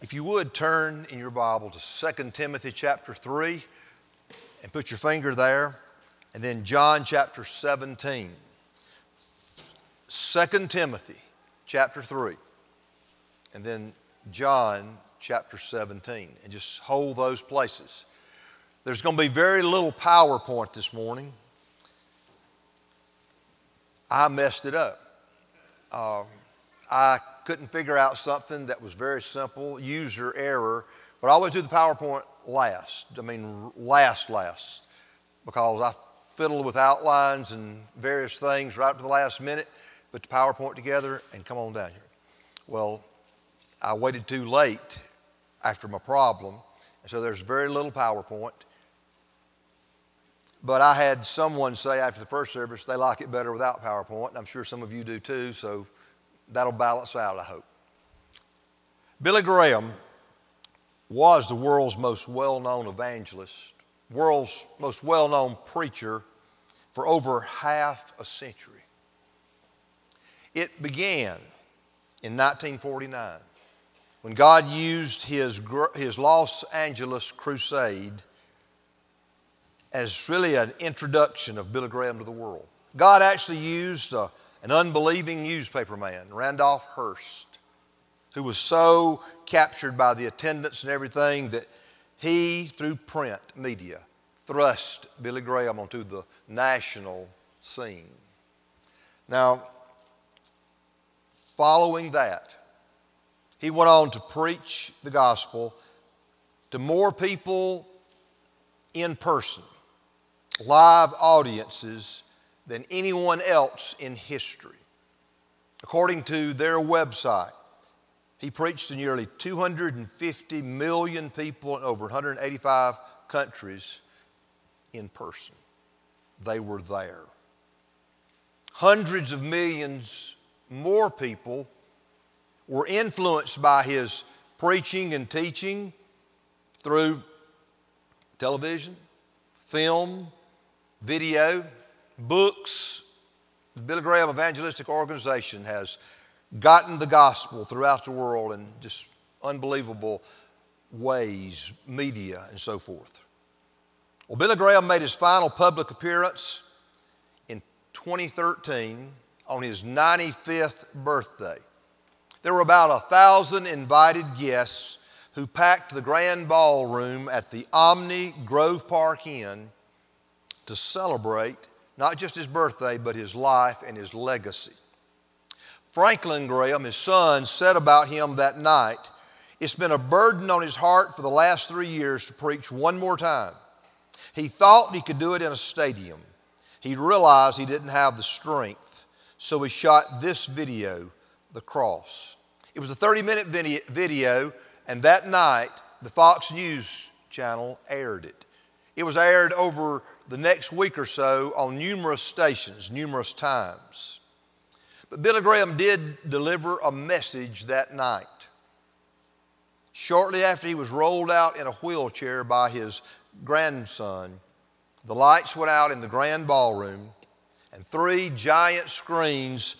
If you would turn in your Bible to 2 Timothy chapter 3 and put your finger there, and then John chapter 17. 2 Timothy chapter 3, and then John chapter 17, and just hold those places. There's going to be very little PowerPoint this morning. I messed it up. Um, I couldn't figure out something that was very simple, user error, but I always do the PowerPoint last. I mean, last, last, because I fiddle with outlines and various things right up to the last minute, put the PowerPoint together, and come on down here. Well, I waited too late after my problem, and so there's very little PowerPoint. But I had someone say after the first service they like it better without PowerPoint, and I'm sure some of you do too, so that'll balance out, I hope. Billy Graham was the world's most well known evangelist, world's most well known preacher for over half a century. It began in 1949 when God used his, his Los Angeles crusade as really an introduction of Billy Graham to the world. God actually used a, an unbelieving newspaper man, Randolph Hearst, who was so captured by the attendance and everything that he, through print media, thrust Billy Graham onto the national scene. Now, following that, he went on to preach the gospel to more people in person, live audiences, than anyone else in history. According to their website, he preached to nearly 250 million people in over 185 countries in person. They were there. Hundreds of millions more people were influenced by his preaching and teaching through television, film, video, books. The Billy Graham Evangelistic Organization has gotten the gospel throughout the world in just unbelievable ways, media, and so forth. Well, Billy Graham made his final public appearance in 2013 on his 95th birthday. There were about a thousand invited guests who packed the grand ballroom at the Omni Grove Park Inn to celebrate not just his birthday, but his life and his legacy. Franklin Graham, his son, said about him that night, It's been a burden on his heart for the last three years to preach one more time. He thought he could do it in a stadium. He realized he didn't have the strength, so he shot this video, The Cross. It was a 30 minute video, and that night, the Fox News channel aired it. It was aired over the next week or so on numerous stations, numerous times. But Billy Graham did deliver a message that night. Shortly after he was rolled out in a wheelchair by his grandson, the lights went out in the grand ballroom, and three giant screens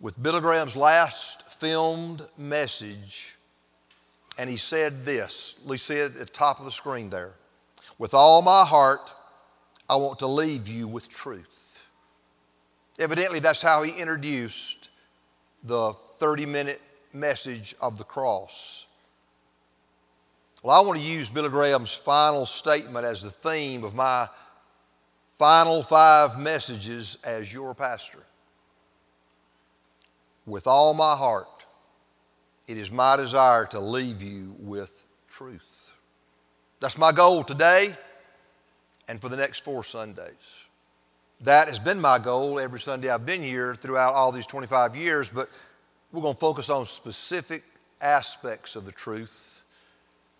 with Billy Graham's last filmed message. And he said this, said at the top of the screen there, with all my heart, I want to leave you with truth. Evidently, that's how he introduced the 30 minute message of the cross. Well, I want to use Billy Graham's final statement as the theme of my final five messages as your pastor. With all my heart, it is my desire to leave you with truth. That's my goal today and for the next four Sundays. That has been my goal every Sunday I've been here throughout all these 25 years, but we're going to focus on specific aspects of the truth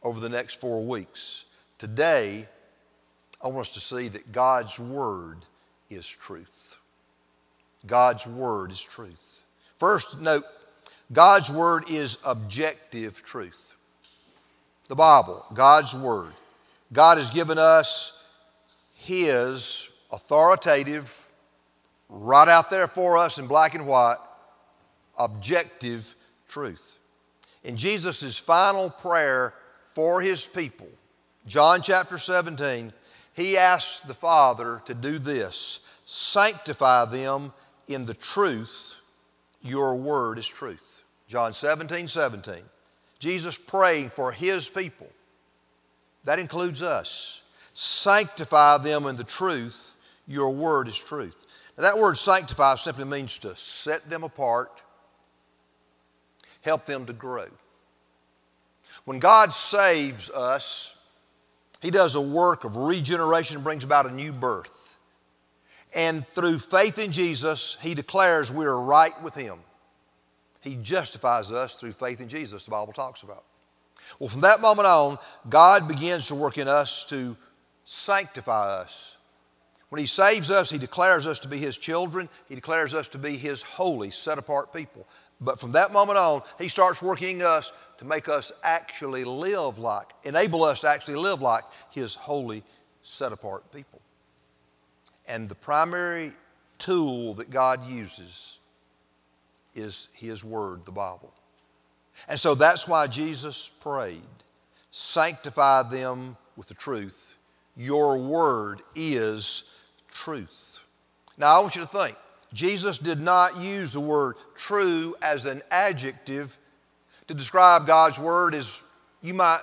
over the next four weeks. Today, I want us to see that God's Word is truth. God's Word is truth. First, note God's Word is objective truth. The Bible, God's Word. God has given us His authoritative, right out there for us in black and white, objective truth. In Jesus' final prayer for his people, John chapter 17, he asks the Father to do this sanctify them in the truth. Your word is truth. John 17, 17. Jesus praying for his people. That includes us. Sanctify them in the truth. Your word is truth. Now, that word sanctify simply means to set them apart, help them to grow. When God saves us, He does a work of regeneration, brings about a new birth. And through faith in Jesus, He declares we are right with Him. He justifies us through faith in Jesus, the Bible talks about. Well, from that moment on, God begins to work in us to sanctify us. When He saves us, He declares us to be His children, He declares us to be His holy, set apart people. But from that moment on, He starts working us to make us actually live like, enable us to actually live like His holy, set apart people. And the primary tool that God uses is His Word, the Bible. And so that's why Jesus prayed sanctify them with the truth. Your Word is truth. Now, I want you to think Jesus did not use the word true as an adjective to describe God's word as you might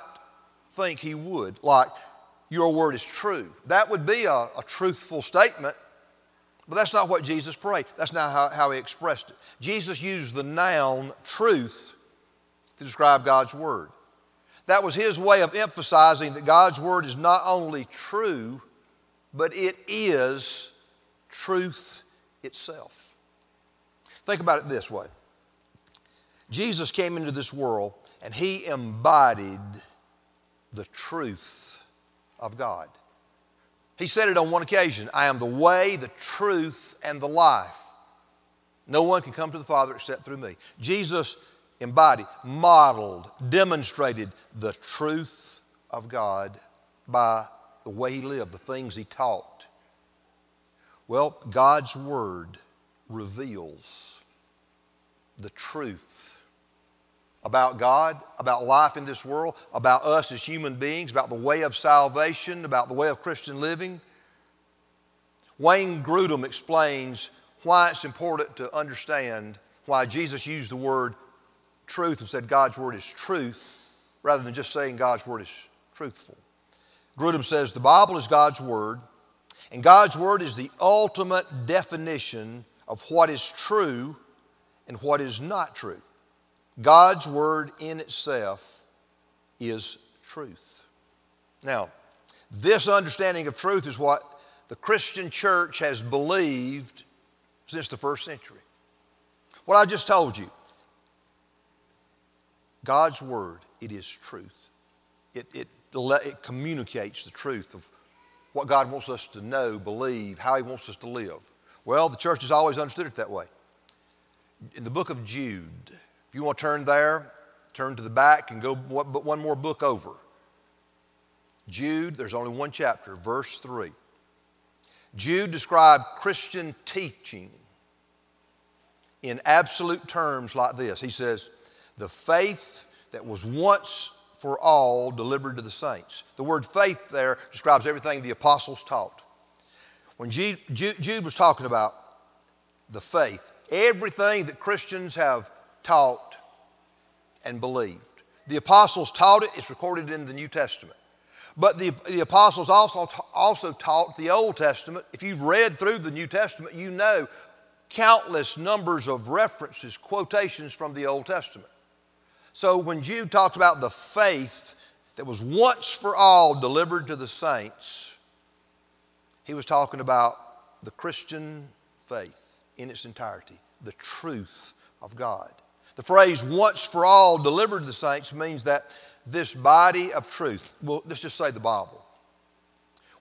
think he would, like, your word is true. That would be a, a truthful statement, but that's not what Jesus prayed. That's not how, how he expressed it. Jesus used the noun truth to describe God's word. That was his way of emphasizing that God's word is not only true, but it is truth itself. Think about it this way Jesus came into this world and he embodied the truth of God. He said it on one occasion I am the way, the truth, and the life. No one can come to the Father except through me. Jesus embodied, modeled, demonstrated the truth of God by the way he lived, the things he taught. Well, God's Word reveals the truth about God, about life in this world, about us as human beings, about the way of salvation, about the way of Christian living. Wayne Grudem explains why it's important to understand why Jesus used the word truth and said God's word is truth rather than just saying God's word is truthful. Grudem says the Bible is God's word, and God's word is the ultimate definition of what is true and what is not true. God's word in itself is truth. Now, this understanding of truth is what the Christian church has believed since the first century. What I just told you, God's word, it is truth. It, it, it communicates the truth of what God wants us to know, believe, how He wants us to live. Well, the church has always understood it that way. In the book of Jude, if you want to turn there, turn to the back and go one more book over. Jude, there's only one chapter, verse 3. Jude described Christian teaching in absolute terms like this. He says, The faith that was once for all delivered to the saints. The word faith there describes everything the apostles taught. When Jude, was talking about the faith, everything that Christians have taught and believed. The apostles taught it, it's recorded in the New Testament. But the, the apostles also, also taught the Old Testament. If you've read through the New Testament, you know countless numbers of references, quotations from the Old Testament. So when Jude talked about the faith that was once for all delivered to the saints, he was talking about the Christian faith in its entirety, the truth of God. The phrase once for all delivered to the saints means that this body of truth, well, let's just say the Bible,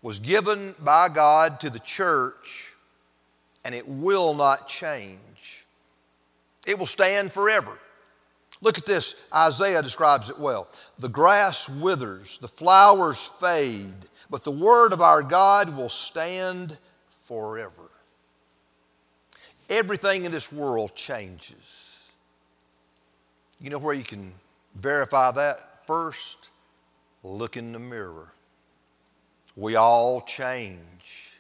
was given by God to the church and it will not change. It will stand forever. Look at this. Isaiah describes it well. The grass withers, the flowers fade, but the word of our God will stand forever. Everything in this world changes. You know where you can verify that? First, look in the mirror. We all change.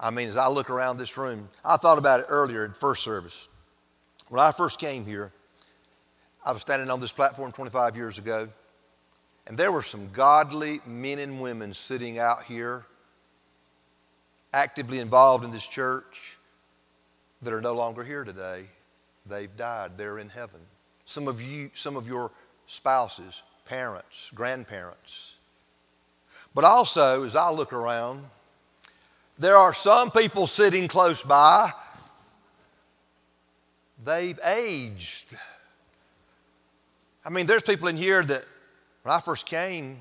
I mean, as I look around this room, I thought about it earlier in first service. When I first came here, I was standing on this platform 25 years ago, and there were some godly men and women sitting out here, actively involved in this church, that are no longer here today. They've died. They're in heaven. Some of you, some of your spouses, parents, grandparents. But also, as I look around, there are some people sitting close by. They've aged. I mean, there's people in here that when I first came,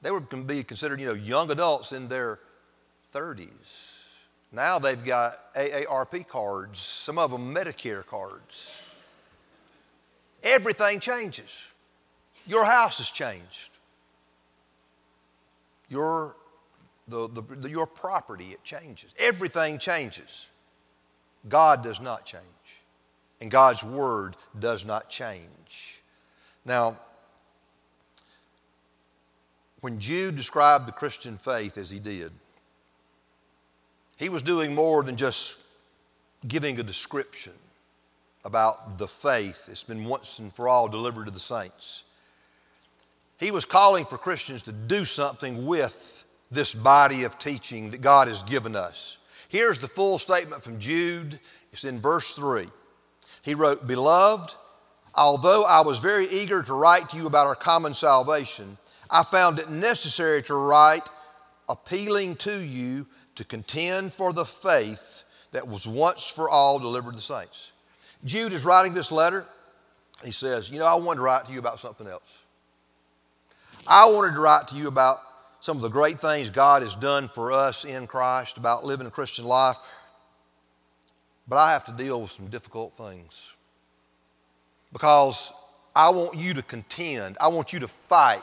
they would be considered, you know, young adults in their 30s. Now they've got AARP cards, some of them Medicare cards. Everything changes. Your house has changed. Your, the, the, the, your property, it changes. Everything changes. God does not change. And God's Word does not change. Now, when Jude described the Christian faith as he did, he was doing more than just giving a description about the faith that's been once and for all delivered to the saints. He was calling for Christians to do something with this body of teaching that God has given us. Here's the full statement from Jude. It's in verse 3. He wrote, Beloved, although I was very eager to write to you about our common salvation, I found it necessary to write appealing to you to contend for the faith that was once for all delivered to the saints. Jude is writing this letter. He says, You know, I wanted to write to you about something else. I wanted to write to you about some of the great things God has done for us in Christ, about living a Christian life. But I have to deal with some difficult things because I want you to contend, I want you to fight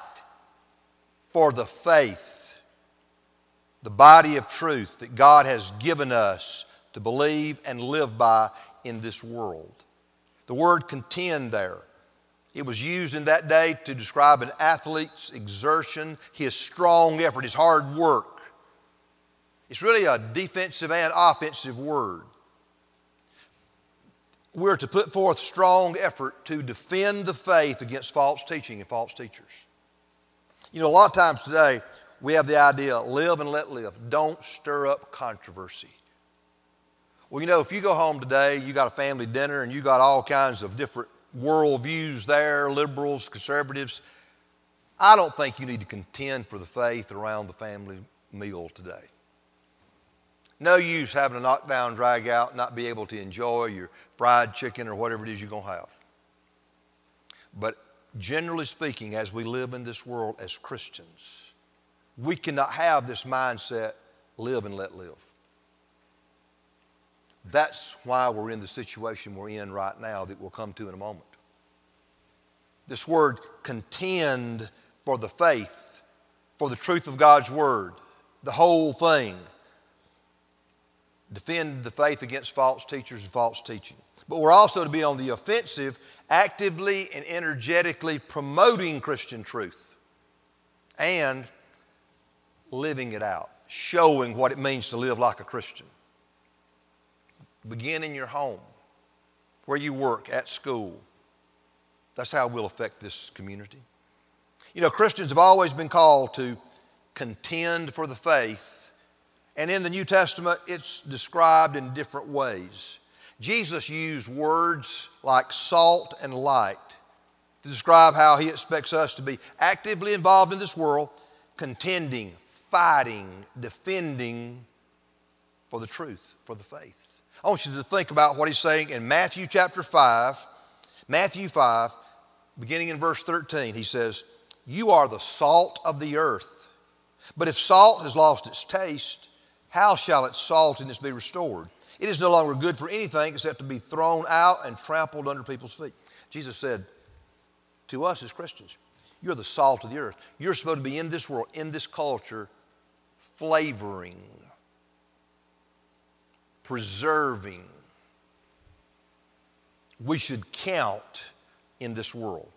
for the faith, the body of truth that God has given us to believe and live by in this world. The word contend there. It was used in that day to describe an athlete's exertion, his strong effort, his hard work. It's really a defensive and offensive word. We're to put forth strong effort to defend the faith against false teaching and false teachers. You know, a lot of times today, we have the idea live and let live. Don't stir up controversy. Well, you know, if you go home today, you got a family dinner and you got all kinds of different worldviews there liberals, conservatives. I don't think you need to contend for the faith around the family meal today. No use having a knockdown, drag out, not be able to enjoy your fried chicken or whatever it is you're going to have. But generally speaking, as we live in this world as Christians, we cannot have this mindset live and let live. That's why we're in the situation we're in right now that we'll come to in a moment. This word contend for the faith, for the truth of God's word, the whole thing. Defend the faith against false teachers and false teaching. But we're also to be on the offensive, actively and energetically promoting Christian truth and living it out, showing what it means to live like a Christian. Begin in your home, where you work, at school. That's how we'll affect this community. You know, Christians have always been called to contend for the faith, and in the New Testament, it's described in different ways. Jesus used words like salt and light to describe how he expects us to be actively involved in this world, contending, fighting, defending for the truth, for the faith. I want you to think about what he's saying in Matthew chapter 5. Matthew 5, beginning in verse 13, he says, You are the salt of the earth. But if salt has lost its taste, how shall its saltiness be restored? It is no longer good for anything except to be thrown out and trampled under people's feet. Jesus said to us as Christians, You're the salt of the earth. You're supposed to be in this world, in this culture, flavoring preserving. We should count in this world.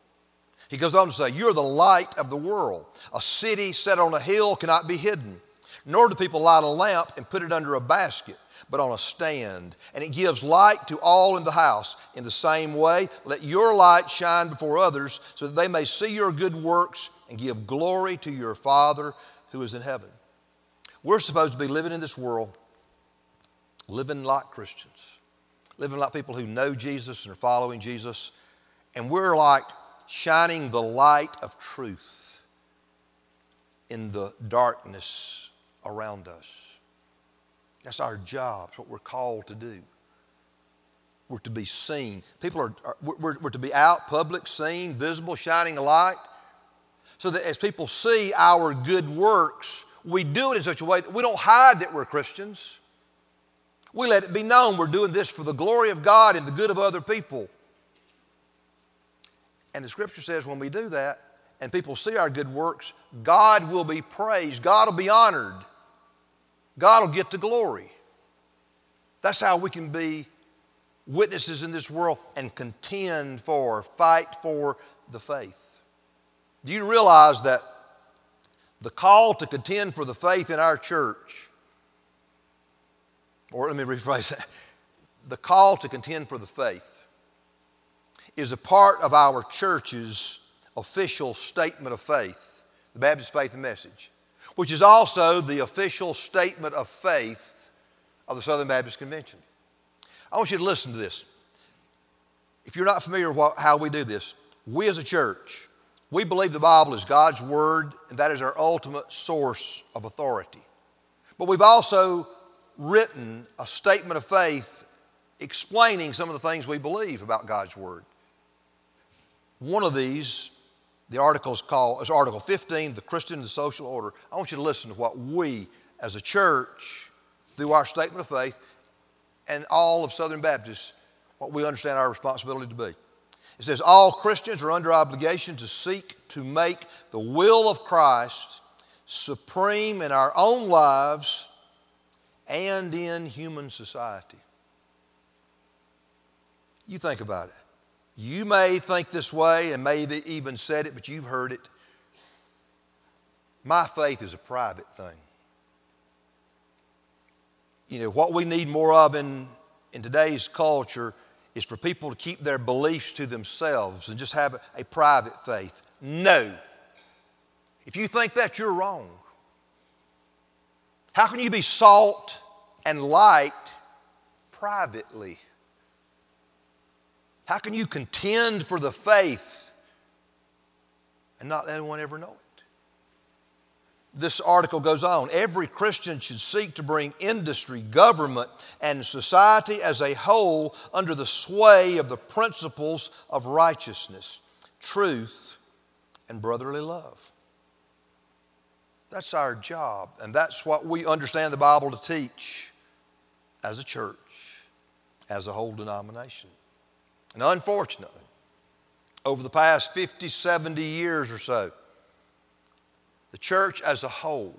He goes on to say, You're the light of the world. A city set on a hill cannot be hidden, nor do people light a lamp and put it under a basket, but on a stand. And it gives light to all in the house. In the same way, let your light shine before others, so that they may see your good works and give glory to your Father who is in heaven. We're supposed to be living in this world, living like Christians, living like people who know Jesus and are following Jesus. And we're like shining the light of truth in the darkness around us. That's our job. It's what we're called to do. We're to be seen. People are, are we're, we're to be out, public, seen, visible, shining a light. So that as people see our good works, we do it in such a way that we don't hide that we're Christians. We let it be known we're doing this for the glory of God and the good of other people. And the scripture says when we do that and people see our good works, God will be praised, God will be honored, God will get the glory. That's how we can be witnesses in this world and contend for, fight for the faith. Do you realize that the call to contend for the faith in our church, or let me rephrase that, the call to contend for the faith is a part of our church's official statement of faith, the Baptist Faith and Message, which is also the official statement of faith of the Southern Baptist Convention. I want you to listen to this. If you're not familiar with how we do this, we as a church, we believe the Bible is God's Word, and that is our ultimate source of authority. But we've also written a statement of faith explaining some of the things we believe about God's Word. One of these, the article is called, is Article 15, The Christian and the Social Order. I want you to listen to what we as a church, through our statement of faith, and all of Southern Baptists, what we understand our responsibility to be. It says, All Christians are under obligation to seek to make the will of Christ supreme in our own lives and in human society. You think about it. You may think this way and may have even said it, but you've heard it. My faith is a private thing. You know, what we need more of in, in today's culture is for people to keep their beliefs to themselves and just have a, a private faith. No. If you think that, you're wrong. How can you be salt and light privately? How can you contend for the faith and not let anyone ever know it? this article goes on. Every Christian should seek to bring industry, government, and society as a whole under the sway of the principles of righteousness, truth, and brotherly love. That's our job, and that's what we understand the Bible to teach as a church, as a whole denomination. And unfortunately, over the past 50, 70 years or so, the church as a whole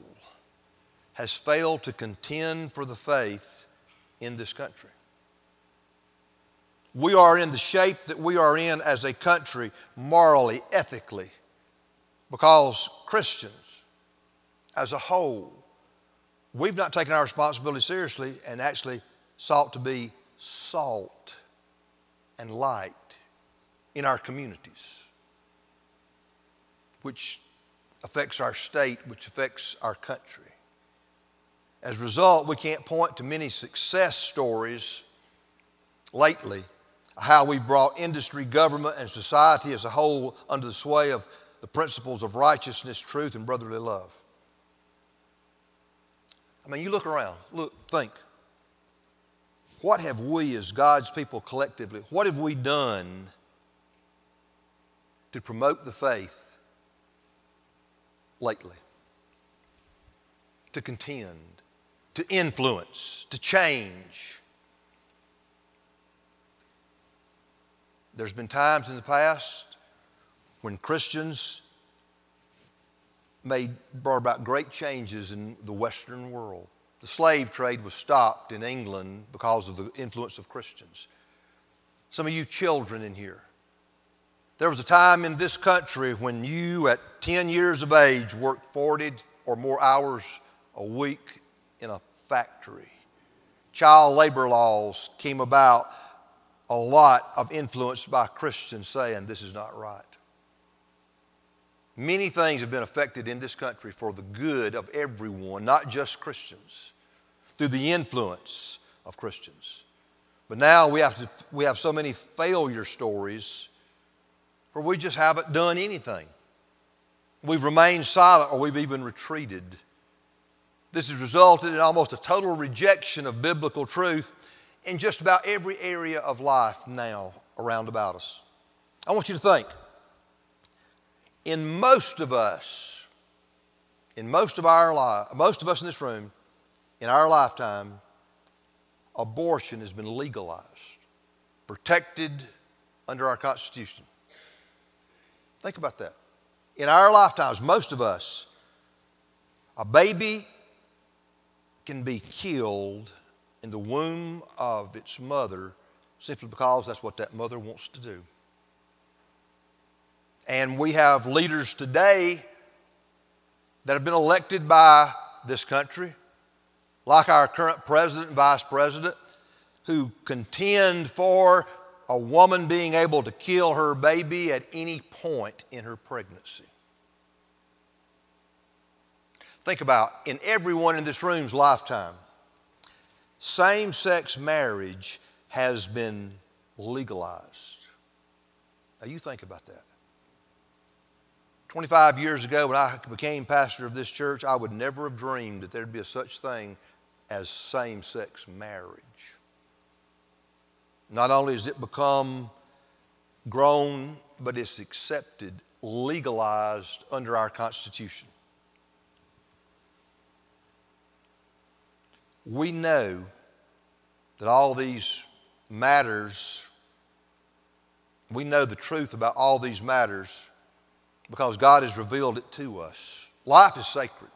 has failed to contend for the faith in this country. We are in the shape that we are in as a country, morally, ethically, because Christians as a whole, we've not taken our responsibility seriously and actually sought to be salt and light in our communities, which affects our state, which affects our country. As a result, we can't point to many success stories lately how we've brought industry, government, and society as a whole under the sway of the principles of righteousness, truth, and brotherly love. I mean, you look around, look, think. What have we as God's people collectively, what have we done to promote the faith lately to contend, to influence, to change. There's been times in the past when Christians made, brought about great changes in the Western world. The slave trade was stopped in England because of the influence of Christians. Some of you children in here, There was a time in this country when you, at 10 years of age, worked 40 or more hours a week in a factory. Child labor laws came about a lot of influence by Christians saying this is not right. Many things have been affected in this country for the good of everyone, not just Christians, through the influence of Christians. But now we have, to, we have so many failure stories where we just haven't done anything. We've remained silent or we've even retreated. This has resulted in almost a total rejection of biblical truth in just about every area of life now around about us. I want you to think in most of us, in most of our life, most of us in this room, in our lifetime, abortion has been legalized, protected under our Constitution. Think about that. In our lifetimes, most of us, a baby can be killed in the womb of its mother simply because that's what that mother wants to do. And we have leaders today that have been elected by this country, like our current president and vice president, who contend for a woman being able to kill her baby at any point in her pregnancy. Think about in everyone in this room's lifetime, same sex marriage has been legalized. Now, you think about that. 25 years ago, when I became pastor of this church, I would never have dreamed that there'd be a such thing as same sex marriage. Not only has it become grown, but it's accepted, legalized under our Constitution. we know that all these matters, we know the truth about all these matters because God has revealed it to us. Life is sacred.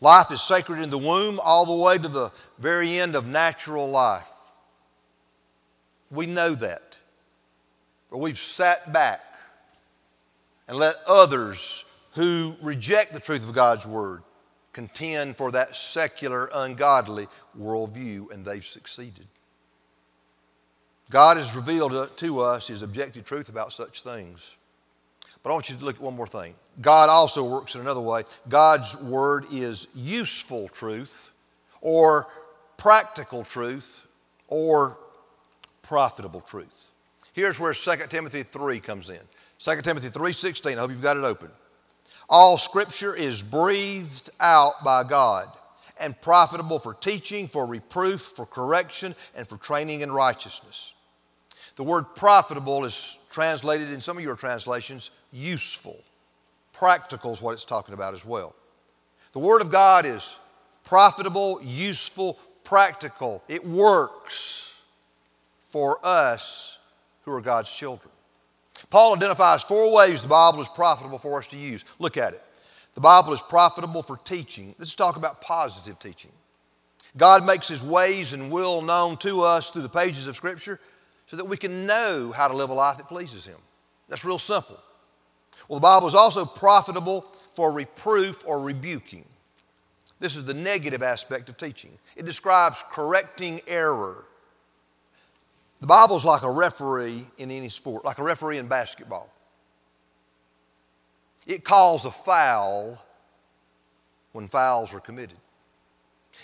Life is sacred in the womb all the way to the very end of natural life. We know that. But we've sat back and let others who reject the truth of God's Word contend for that secular, ungodly worldview, and they've succeeded. God has revealed to us His objective truth about such things. But I want you to look at one more thing. God also works in another way. God's Word is useful truth, or practical truth, or profitable truth. Here's where 2 Timothy 3 comes in. 2 Timothy 3:16. I hope you've got it open. All scripture is breathed out by God and profitable for teaching, for reproof, for correction, and for training in righteousness. The word profitable is translated in some of your translations useful. Practical is what it's talking about as well. The Word of God is profitable, useful, practical. It works for us who are God's children. Paul identifies four ways the Bible is profitable for us to use. Look at it. The Bible is profitable for teaching. Let's talk about positive teaching. God makes His ways and will known to us through the pages of Scripture so that we can know how to live a life that pleases Him. That's real simple. Well, the Bible is also profitable for reproof or rebuking. This is the negative aspect of teaching. It describes correcting error the Bible is like a referee in any sport, like a referee in basketball. It calls a foul when fouls are committed.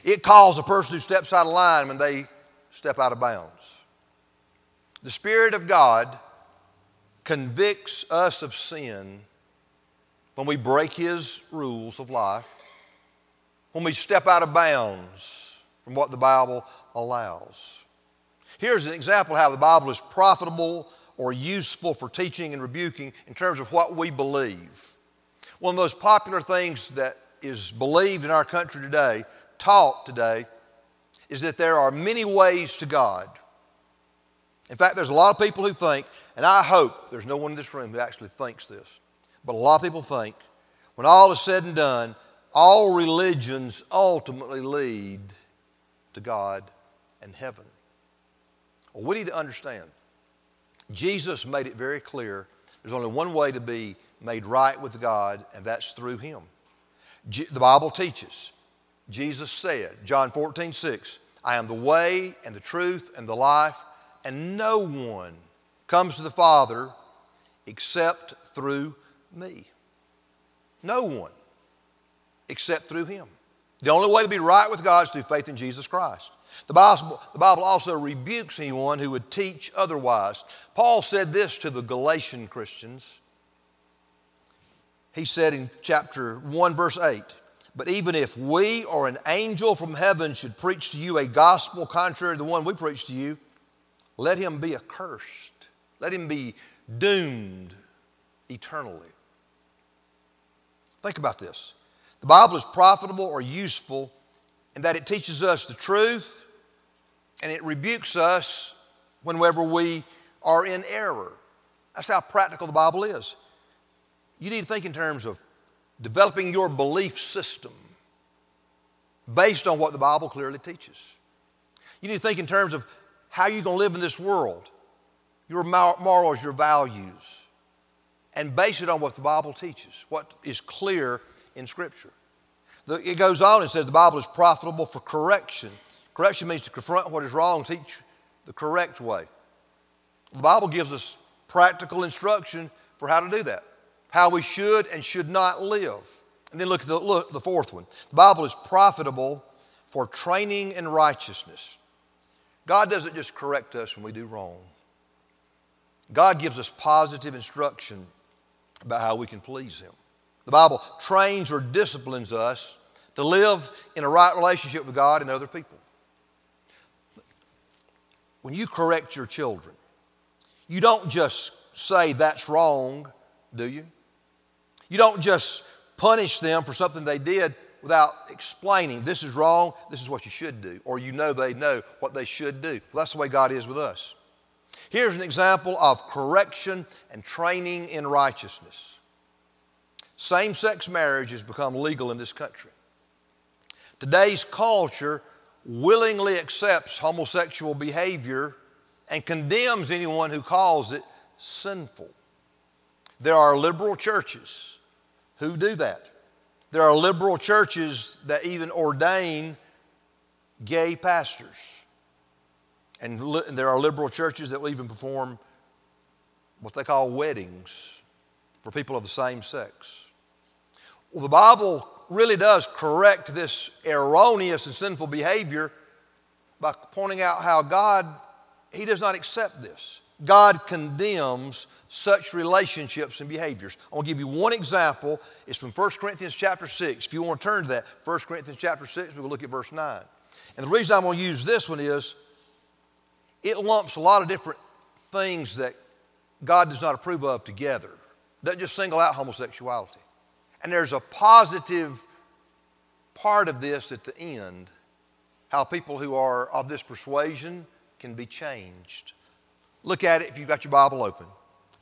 It calls a person who steps out of line when they step out of bounds. The Spirit of God convicts us of sin when we break His rules of life, when we step out of bounds from what the Bible allows. Here's an example of how the Bible is profitable or useful for teaching and rebuking in terms of what we believe. One of the most popular things that is believed in our country today, taught today, is that there are many ways to God. In fact, there's a lot of people who think, and I hope there's no one in this room who actually thinks this, but a lot of people think when all is said and done, all religions ultimately lead to God and heaven. Well, we need to understand Jesus made it very clear There's only one way to be made right with God, and that's through Him. the Bible teaches. Jesus said, John 14, 6, I am the way and the truth and the life, and no one comes to the Father except through me. No one except through Him. The only way to be right with God is through faith in Jesus Christ. The Bible, the Bible also rebukes anyone who would teach otherwise. Paul said this to the Galatian Christians. He said in chapter 1, verse 8, But even if we or an angel from heaven should preach to you a gospel contrary to the one we preach to you, let him be accursed. Let him be doomed eternally. Think about this. The Bible is profitable or useful in that it teaches us the truth and it rebukes us whenever we are in error. That's how practical the Bible is. You need to think in terms of developing your belief system based on what the Bible clearly teaches. You need to think in terms of how you're going to live in this world, your morals, your values, and base it on what the Bible teaches, what is clear in Scripture. It goes on and says the Bible is profitable for correction. Correction means to confront what is wrong, teach the correct way. The Bible gives us practical instruction for how to do that, how we should and should not live. And then look at the, look, the fourth one. The Bible is profitable for training in righteousness. God doesn't just correct us when we do wrong. God gives us positive instruction about how we can please Him. The Bible trains or disciplines us to live in a right relationship with God and other people. When you correct your children, you don't just say that's wrong, do you? You don't just punish them for something they did without explaining this is wrong, this is what you should do, or you know they know what they should do. Well, that's the way God is with us. Here's an example of correction and training in righteousness. Same sex marriage has become legal in this country. Today's culture willingly accepts homosexual behavior and condemns anyone who calls it sinful. There are liberal churches who do that. There are liberal churches that even ordain gay pastors. And, li- there are liberal churches that will even perform what they call weddings for people of the same sex. Well, the Bible really does correct this erroneous and sinful behavior by pointing out how God, He does not accept this. God condemns such relationships and behaviors. I want to give you one example. It's from 1 Corinthians chapter 6. If you want to turn to that, 1 Corinthians chapter 6, we'll look at verse 9. And the reason I'm going to use this one is it lumps a lot of different things that God does not approve of together. Doesn't just single out homosexuality. And there's a positive part of this at the end how people who are of this persuasion can be changed. Look at it if you've got your Bible open.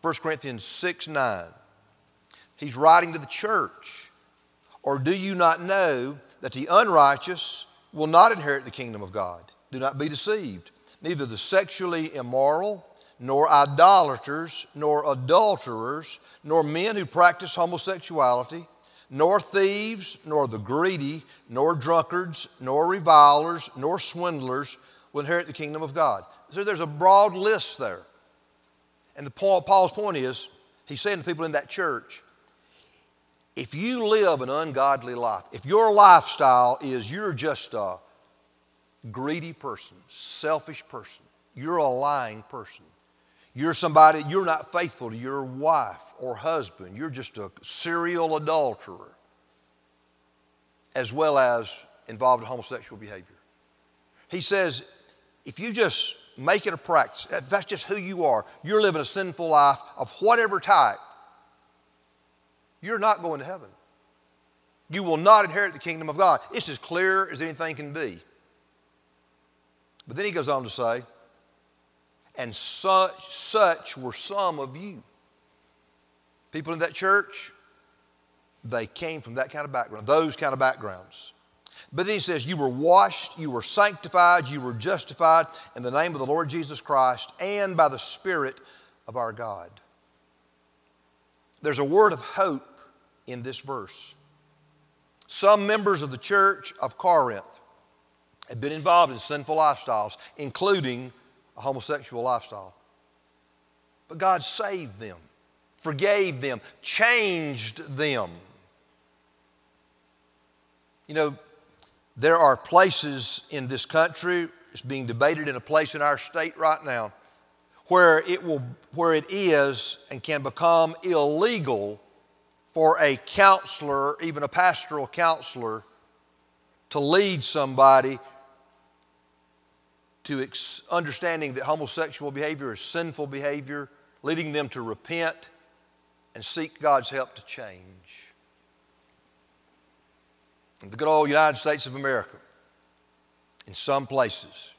1 Corinthians 6 9. He's writing to the church. Or do you not know that the unrighteous will not inherit the kingdom of God? Do not be deceived. Neither the sexually immoral, nor idolaters, nor adulterers, nor men who practice homosexuality, nor thieves, nor the greedy, nor drunkards, nor revilers, nor swindlers will inherit the kingdom of God. So there's a broad list there. And the point, Paul's point is, he's saying to people in that church, if you live an ungodly life, if your lifestyle is you're just a greedy person, selfish person, you're a lying person, you're somebody, you're not faithful to your wife or husband. You're just a serial adulterer, as well as involved in homosexual behavior. He says, if you just make it a practice, that's just who you are, you're living a sinful life of whatever type, you're not going to heaven. You will not inherit the kingdom of God. It's as clear as anything can be. But then he goes on to say, and such, such were some of you. People in that church, they came from that kind of background, those kind of backgrounds. But then he says, You were washed, you were sanctified, you were justified in the name of the Lord Jesus Christ and by the Spirit of our God. there's a word of hope in this verse. Some members of the church of Corinth had been involved in sinful lifestyles, including a homosexual lifestyle. But God saved them, forgave them, changed them. You know, there are places in this country, it's being debated in a place in our state right now, where it, will, where it is and can become illegal for a counselor, even a pastoral counselor, to lead somebody to ex- understanding that homosexual behavior is sinful behavior, leading them to repent and seek God's help to change. The good old United States of America, in some places,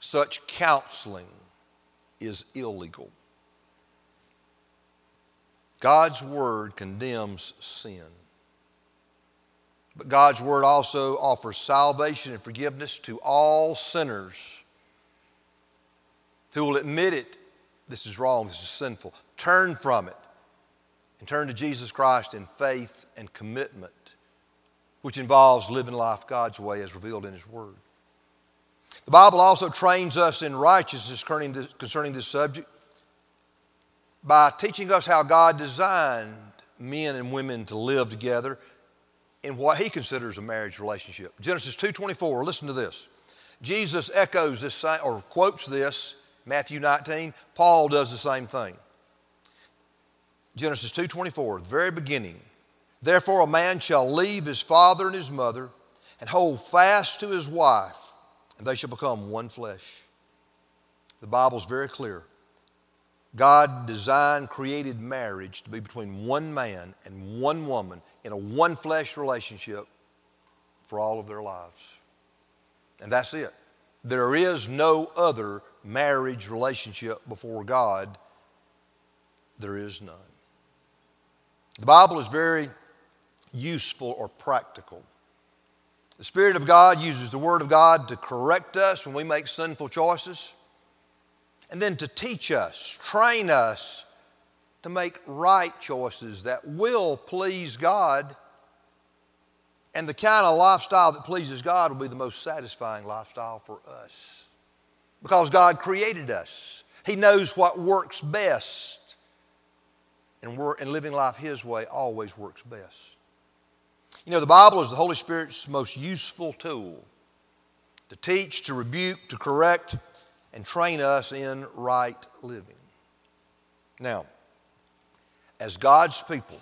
such counseling is illegal. God's Word condemns sin. But God's Word also offers salvation and forgiveness to all sinners who will admit it this is wrong, this is sinful, turn from it, and turn to Jesus Christ in faith and commitment, which involves living life God's way as revealed in His Word. The Bible also trains us in righteousness concerning this, concerning this subject by teaching us how God designed men and women to live together in what he considers a marriage relationship. Genesis 2:24, listen to this. Jesus echoes this or quotes this, Matthew 19. Paul does the same thing. Genesis 2:24, the very beginning. Therefore a man shall leave his father and his mother and hold fast to his wife and they shall become one flesh. The Bible's very clear. God designed, created marriage to be between one man and one woman in a one flesh relationship for all of their lives. And that's it. There is no other marriage relationship before God. There is none. The Bible is very useful or practical. The Spirit of God uses the Word of God to correct us when we make sinful choices, and then to teach us, train us to make right choices that will please God. And the kind of lifestyle that pleases God will be the most satisfying lifestyle for us. Because God created us, He knows what works best. And, and living life His way always works best. You know, the Bible is the Holy Spirit's most useful tool to teach, to rebuke, to correct, and train us in right living. Now, as God's people,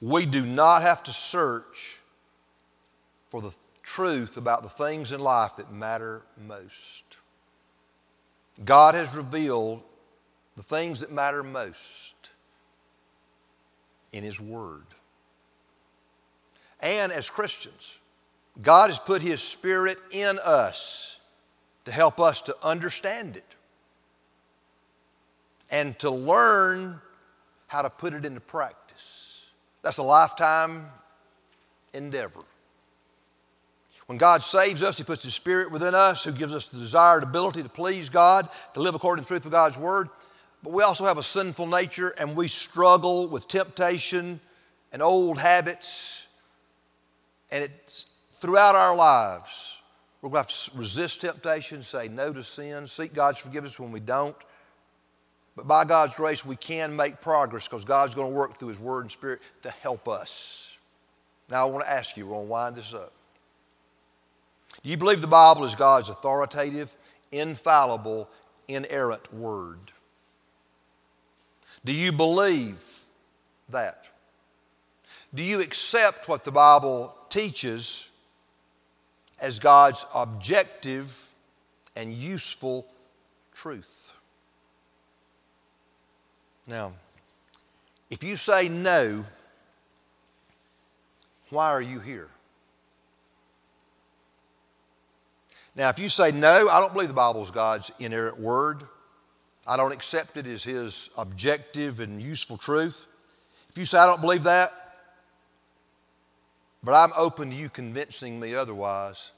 we do not have to search for the truth about the things in life that matter most. God has revealed the things that matter most in His Word and as Christians. God has put His Spirit in us to help us to understand it and to learn how to put it into practice. That's a lifetime endeavor. When God saves us, He puts His Spirit within us who gives us the desired ability to please God, to live according to the truth of God's Word. But we also have a sinful nature and we struggle with temptation and old habits and it's throughout our lives, we're going to have to resist temptation, say no to sin, seek God's forgiveness when we don't. But by God's grace, we can make progress because God's going to work through His Word and Spirit to help us. Now, I want to ask you, we're going to wind this up. Do you believe the Bible is God's authoritative, infallible, inerrant Word? Do you believe that? Do you accept what the Bible teaches as God's objective and useful truth? Now, if you say no, why are you here? Now, if you say no, I don't believe the Bible is God's inerrant word. I don't accept it as His objective and useful truth. If you say I don't believe that, but I'm open to you convincing me otherwise.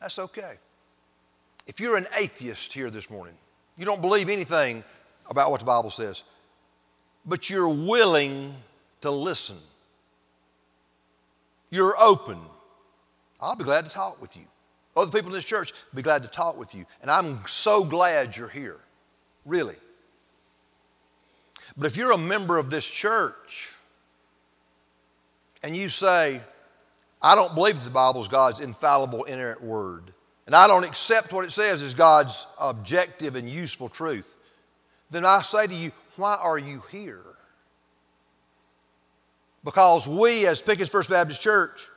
That's okay. If you're an atheist here this morning, you don't believe anything about what the Bible says, but you're willing to listen. You're open. I'll be glad to talk with you. Other people in this church will be glad to talk with you. And I'm so glad you're here. Really. But if you're a member of this church and you say, I don't believe the Bible is God's infallible, inerrant word, and I don't accept what it says as God's objective and useful truth, then I say to you, why are you here? Because we, as Pickens First Baptist Church,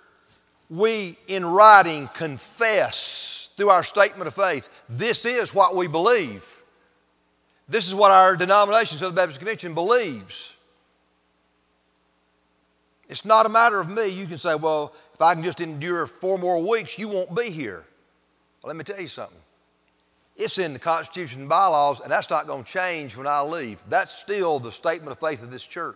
we in writing confess through our statement of faith, this is what we believe. This is what our denomination, Southern Baptist Convention, believes. It's not a matter of me. You can say, well, if I can just endure four more weeks, you won't be here. Well, let me tell you something. It's in the Constitution and bylaws, and that's not going to change when I leave. That's still the statement of faith of this church.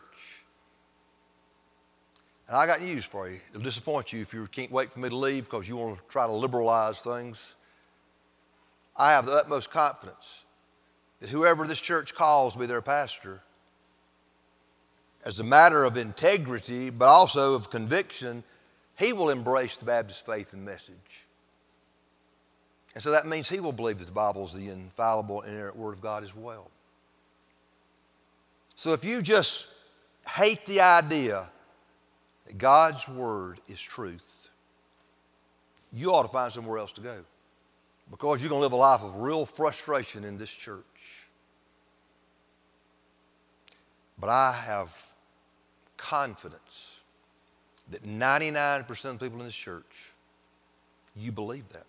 And I got news for you. It'll disappoint you if you can't wait for me to leave because you want to try to liberalize things. I have the utmost confidence that whoever this church calls to be their pastor, as a matter of integrity, but also of conviction, he will embrace the Baptist faith and message. And so that means he will believe that the Bible is the infallible, and inerrant Word of God as well. So if you just hate the idea that God's Word is truth, you ought to find somewhere else to go because you're going to live a life of real frustration in this church. But I have confidence that 99% of people in this church, you believe that.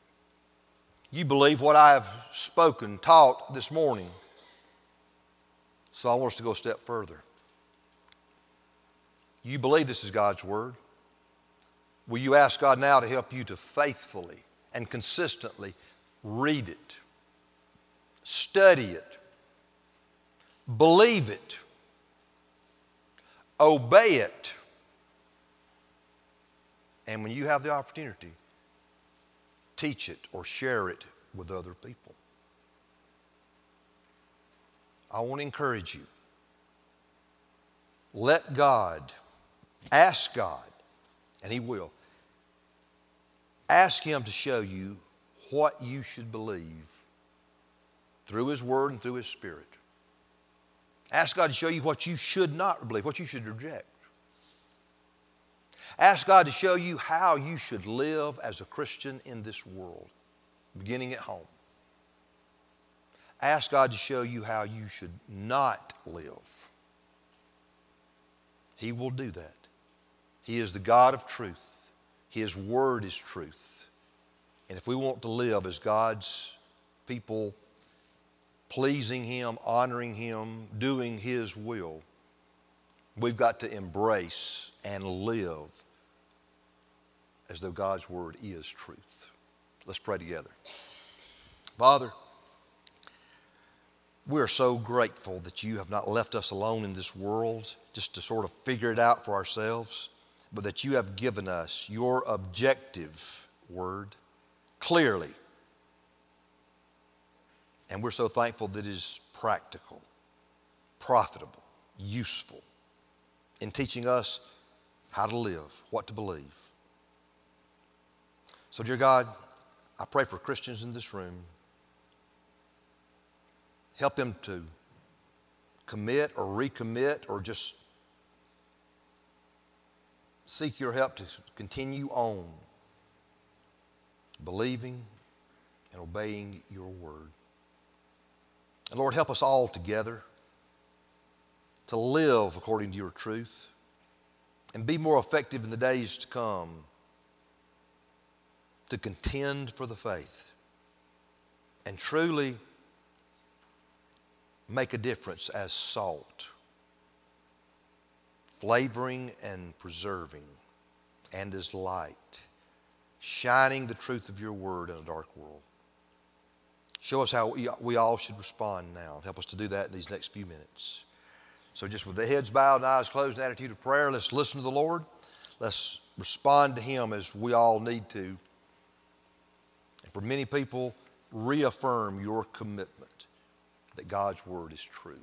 You believe what I have spoken, taught this morning. So I want us to go a step further. You believe this is God's Word. Will you ask God now to help you to faithfully and consistently read it, study it, believe it, obey it, and when you have the opportunity, teach it or share it with other people. I want to encourage you. Let God, ask God, and He will. Ask Him to show you what you should believe through His Word and through His Spirit. Ask God to show you what you should not believe, what you should reject. Ask God to show you how you should live as a Christian in this world, beginning at home. Ask God to show you how you should not live. He will do that. He is the God of truth. His word is truth. And if we want to live as God's people, pleasing Him, honoring Him, doing His will, we've got to embrace and live as though God's word is truth. Let's pray together. Father, we're so grateful that you have not left us alone in this world just to sort of figure it out for ourselves, but that you have given us your objective word clearly. And we're so thankful that it is practical, profitable, useful in teaching us how to live, what to believe. So, dear God, I pray for Christians in this room. Help them to commit or recommit or just seek your help to continue on believing and obeying your word. And Lord, help us all together to live according to your truth and be more effective in the days to come to contend for the faith and truly make a difference as salt, flavoring and preserving, and as light, shining the truth of your word in a dark world. Show us how we, all should respond now. Help us to do that in these next few minutes. So, just with the heads bowed and eyes closed, an attitude of prayer, let's listen to the Lord. Let's respond to Him as we all need to for many people, reaffirm your commitment that God's Word is true.